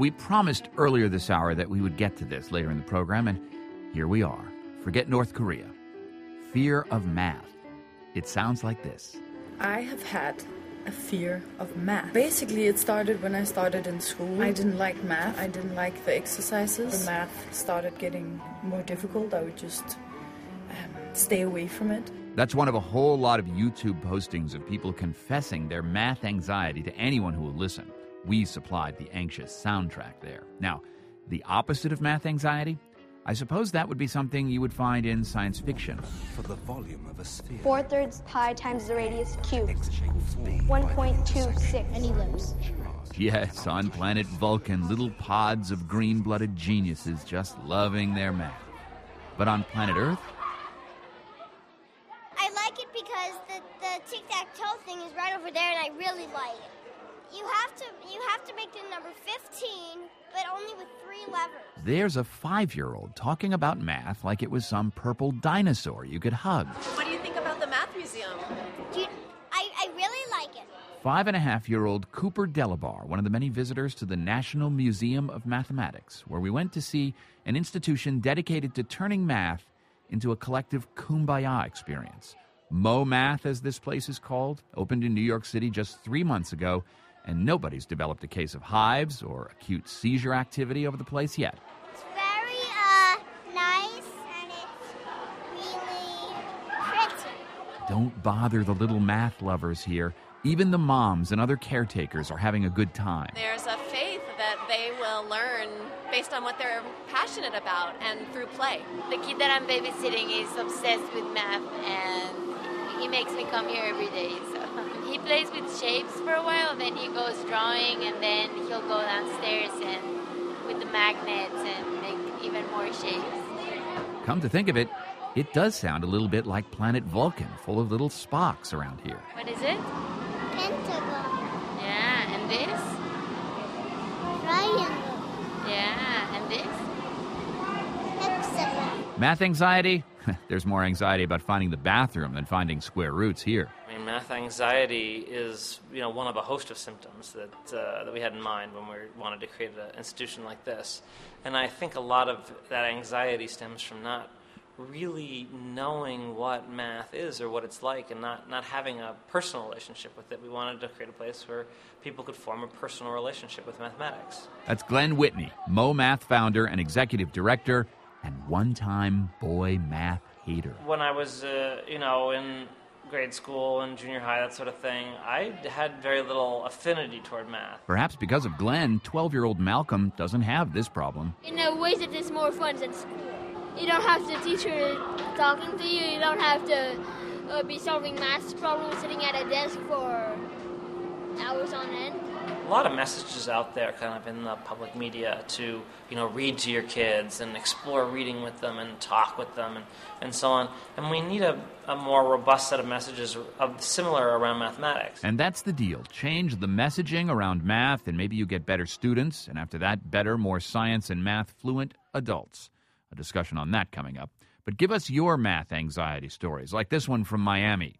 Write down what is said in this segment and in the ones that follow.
We promised earlier this hour that we would get to this later in the program, and here we are. Forget North Korea. Fear of math. It sounds like this. I have had a fear of math. Basically, it started when I started in school. I didn't like math. I didn't like the exercises. The math started getting more difficult. I would just um, stay away from it. That's one of a whole lot of YouTube postings of people confessing their math anxiety to anyone who will listen. We supplied the anxious soundtrack there. Now, the opposite of math anxiety I suppose that would be something you would find in science fiction. For the volume of a sphere. 4 thirds pi times the radius cubed. 1.26 any ellipse. Yes, on planet Vulcan, little pods of green blooded geniuses just loving their math. But on planet Earth? I like it because the, the tic tac toe thing is right over there and I really like it. You have to you have to make the number 15, but only with three levers. There's a five year old talking about math like it was some purple dinosaur you could hug. What do you think about the Math Museum? You, I, I really like it. Five and a half year old Cooper Delabar, one of the many visitors to the National Museum of Mathematics, where we went to see an institution dedicated to turning math into a collective kumbaya experience. MoMath, as this place is called, opened in New York City just three months ago and nobody's developed a case of hives or acute seizure activity over the place yet. It's very uh, nice and it's really pretty. Don't bother the little math lovers here. Even the moms and other caretakers are having a good time. There's a faith that they will learn based on what they're passionate about and through play. The kid that I'm babysitting is obsessed with math and he makes me come here every day. So he plays with shapes for a while, then he goes drawing, and then he'll go downstairs and with the magnets and make even more shapes. Come to think of it, it does sound a little bit like planet Vulcan, full of little Spocks around here. What is it? Pentagon. Yeah, and this? Triangle. Yeah, and this? Hexagon. Math anxiety? There's more anxiety about finding the bathroom than finding square roots here. Math anxiety is, you know, one of a host of symptoms that, uh, that we had in mind when we wanted to create an institution like this. And I think a lot of that anxiety stems from not really knowing what math is or what it's like and not, not having a personal relationship with it. We wanted to create a place where people could form a personal relationship with mathematics. That's Glenn Whitney, MoMath founder and executive director, and one time boy math hater. When I was, uh, you know, in grade school and junior high, that sort of thing, I had very little affinity toward math. Perhaps because of Glenn, 12 year old Malcolm doesn't have this problem. In a way that is more fun than school. You don't have the teacher talking to you, you don't have to uh, be solving math problems sitting at a desk for hours on end. A lot of messages out there, kind of in the public media, to you know read to your kids and explore reading with them and talk with them and, and so on. And we need a, a more robust set of messages of similar around mathematics. And that's the deal. Change the messaging around math, and maybe you get better students, and after that, better, more science and math fluent adults. A discussion on that coming up. But give us your math anxiety stories, like this one from Miami.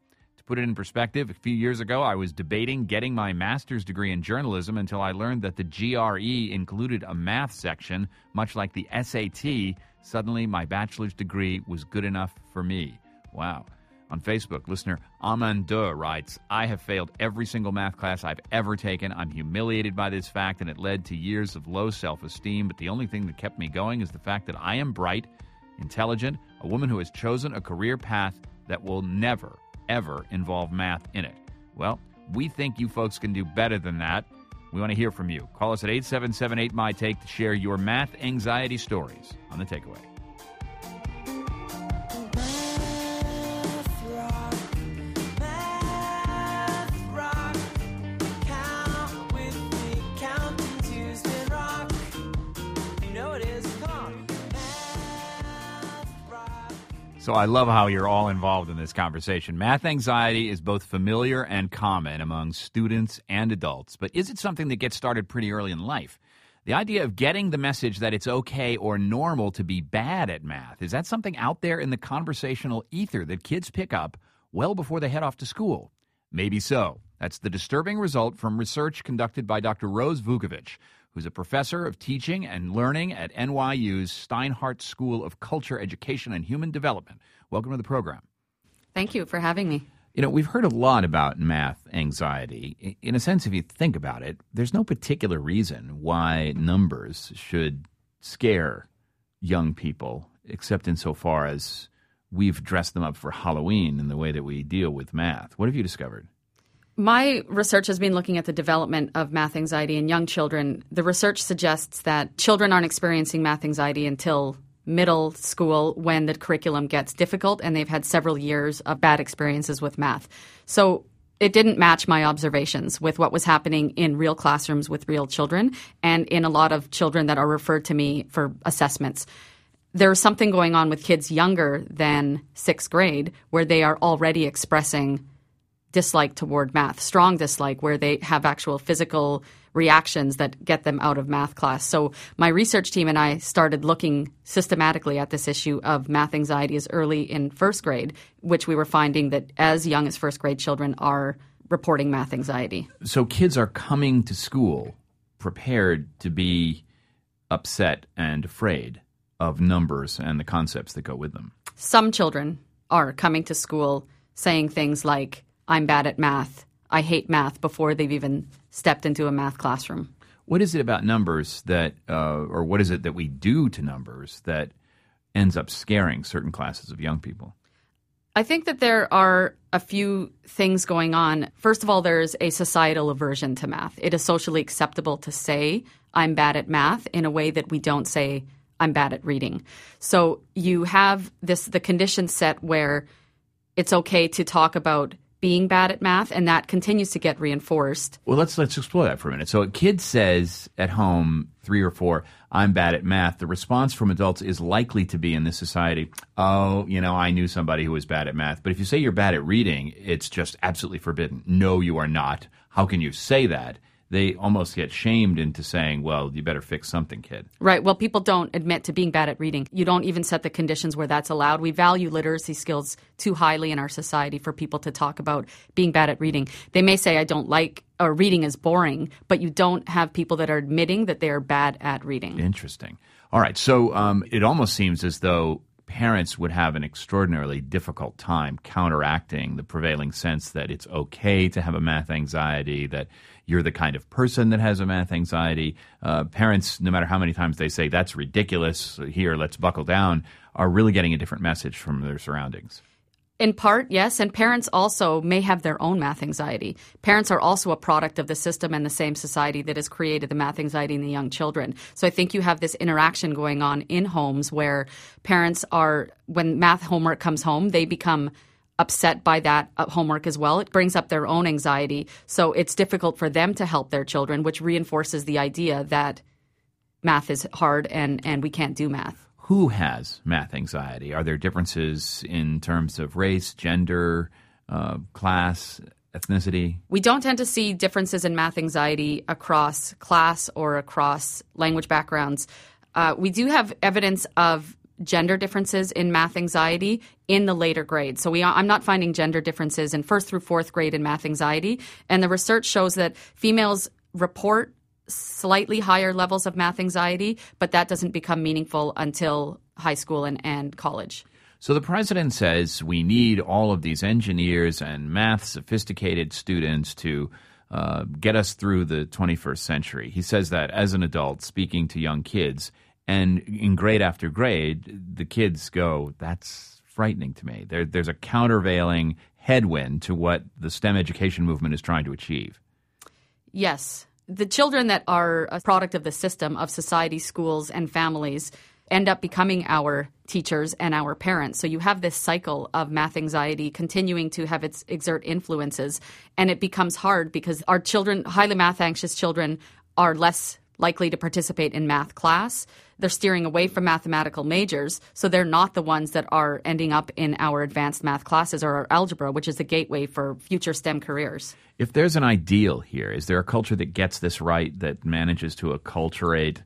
Put it in perspective, a few years ago I was debating getting my master's degree in journalism until I learned that the GRE included a math section, much like the SAT. Suddenly, my bachelor's degree was good enough for me. Wow. On Facebook, listener Amandeur writes, I have failed every single math class I've ever taken. I'm humiliated by this fact, and it led to years of low self esteem. But the only thing that kept me going is the fact that I am bright, intelligent, a woman who has chosen a career path that will never, ever involve math in it. Well, we think you folks can do better than that. We want to hear from you. Call us at 8778 My Take to share your math anxiety stories on the takeaway. So I love how you're all involved in this conversation. Math anxiety is both familiar and common among students and adults, but is it something that gets started pretty early in life? The idea of getting the message that it's okay or normal to be bad at math, is that something out there in the conversational ether that kids pick up well before they head off to school? Maybe so. That's the disturbing result from research conducted by Dr. Rose Vukovic, who's a professor of teaching and learning at NYU's Steinhardt School of Culture, Education, and Human Development. Welcome to the program. Thank you for having me. You know, we've heard a lot about math anxiety. In a sense, if you think about it, there's no particular reason why numbers should scare young people, except insofar as we've dressed them up for Halloween in the way that we deal with math. What have you discovered? My research has been looking at the development of math anxiety in young children. The research suggests that children aren't experiencing math anxiety until middle school when the curriculum gets difficult and they've had several years of bad experiences with math. So it didn't match my observations with what was happening in real classrooms with real children and in a lot of children that are referred to me for assessments. There's something going on with kids younger than sixth grade where they are already expressing dislike toward math, strong dislike, where they have actual physical reactions that get them out of math class. So my research team and I started looking systematically at this issue of math anxiety as early in first grade, which we were finding that as young as first grade children are reporting math anxiety. So kids are coming to school prepared to be upset and afraid of numbers and the concepts that go with them. Some children are coming to school saying things like, I'm bad at math. I hate math before they've even stepped into a math classroom. What is it about numbers that, uh, or what is it that we do to numbers that ends up scaring certain classes of young people? I think that there are a few things going on. First of all, there's a societal aversion to math. It is socially acceptable to say, I'm bad at math in a way that we don't say, I'm bad at reading. So you have this the condition set where it's okay to talk about being bad at math, and that continues to get reinforced. Well, let's let's explore that for a minute. So, a kid says at home, three or four, "I'm bad at math." The response from adults is likely to be in this society, "Oh, you know, I knew somebody who was bad at math." But if you say you're bad at reading, it's just absolutely forbidden. No, you are not. How can you say that? They almost get shamed into saying, well, you better fix something, kid. Right. Well, people don't admit to being bad at reading. You don't even set the conditions where that's allowed. We value literacy skills too highly in our society for people to talk about being bad at reading. They may say, I don't like, or reading is boring, but you don't have people that are admitting that they are bad at reading. Interesting. All right. So um, it almost seems as though parents would have an extraordinarily difficult time counteracting the prevailing sense that it's okay to have a math anxiety, that you're the kind of person that has a math anxiety. Uh, parents, no matter how many times they say that's ridiculous, here, let's buckle down, are really getting a different message from their surroundings. In part, yes. And parents also may have their own math anxiety. Parents are also a product of the system and the same society that has created the math anxiety in the young children. So I think you have this interaction going on in homes where parents are, when math homework comes home, they become upset by that uh, homework as well. It brings up their own anxiety. So it's difficult for them to help their children, which reinforces the idea that math is hard and, and we can't do math who has math anxiety? Are there differences in terms of race, gender, uh, class, ethnicity? We don't tend to see differences in math anxiety across class or across language backgrounds. Uh, we do have evidence of gender differences in math anxiety in the later grades. So we, I'm not finding gender differences in first through fourth grade in math anxiety. And the research shows that females report slightly higher levels of math anxiety, but that doesn't become meaningful until high school and, and college. So the president says we need all of these engineers and math sophisticated students to uh, get us through the 21st century. He says that as an adult speaking to young kids, and in grade after grade, the kids go, "That's frightening to me." There, there's a countervailing headwind to what the STEM education movement is trying to achieve. Yes, the children that are a product of the system of society, schools, and families end up becoming our teachers and our parents. So you have this cycle of math anxiety continuing to have its exert influences, and it becomes hard because our children, highly math anxious children, are less likely to participate in math class. They're steering away from mathematical majors, so they're not the ones that are ending up in our advanced math classes or our algebra, which is the gateway for future STEM careers. If there's an ideal here, is there a culture that gets this right, that manages to acculturate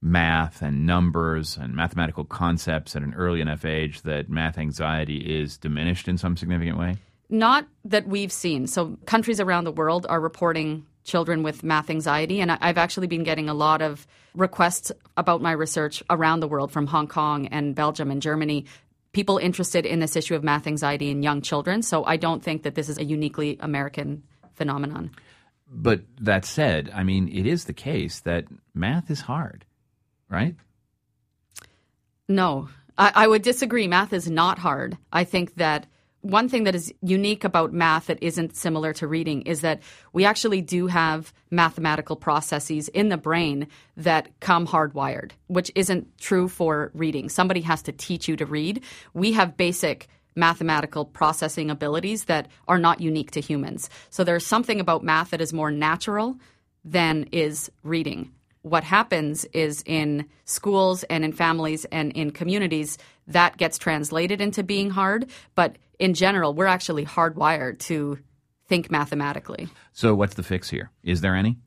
math and numbers and mathematical concepts at an early enough age that math anxiety is diminished in some significant way? Not that we've seen. So, countries around the world are reporting children with math anxiety. And I've actually been getting a lot of requests about my research around the world from Hong Kong and Belgium and Germany. People interested in this issue of math anxiety in young children. So I don't think that this is a uniquely American phenomenon. But that said, I mean, it is the case that math is hard, right? No, I, I would disagree. Math is not hard. I think that one thing that is unique about math that isn't similar to reading is that we actually do have mathematical processes in the brain that come hardwired, which isn't true for reading. Somebody has to teach you to read. We have basic mathematical processing abilities that are not unique to humans. So there's something about math that is more natural than is reading. What happens is in schools and in families and in communities, that gets translated into being hard. But in general, we're actually hardwired to think mathematically. So, what's the fix here? Is there any?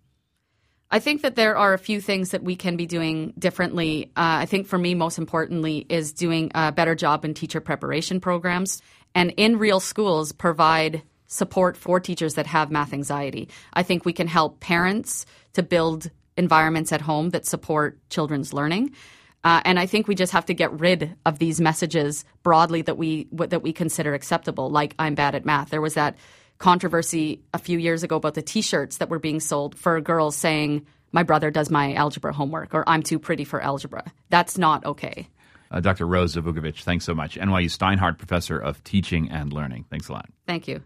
I think that there are a few things that we can be doing differently. Uh, I think for me, most importantly, is doing a better job in teacher preparation programs and in real schools provide support for teachers that have math anxiety. I think we can help parents to build environments at home that support children's learning. Uh, and I think we just have to get rid of these messages broadly that we that we consider acceptable, like "I'm bad at math." There was that controversy a few years ago about the T-shirts that were being sold for girls saying, "My brother does my algebra homework," or "I'm too pretty for algebra." That's not okay. Uh, Dr. Rose Vukovic, thanks so much. NYU Steinhardt Professor of Teaching and Learning. Thanks a lot. Thank you.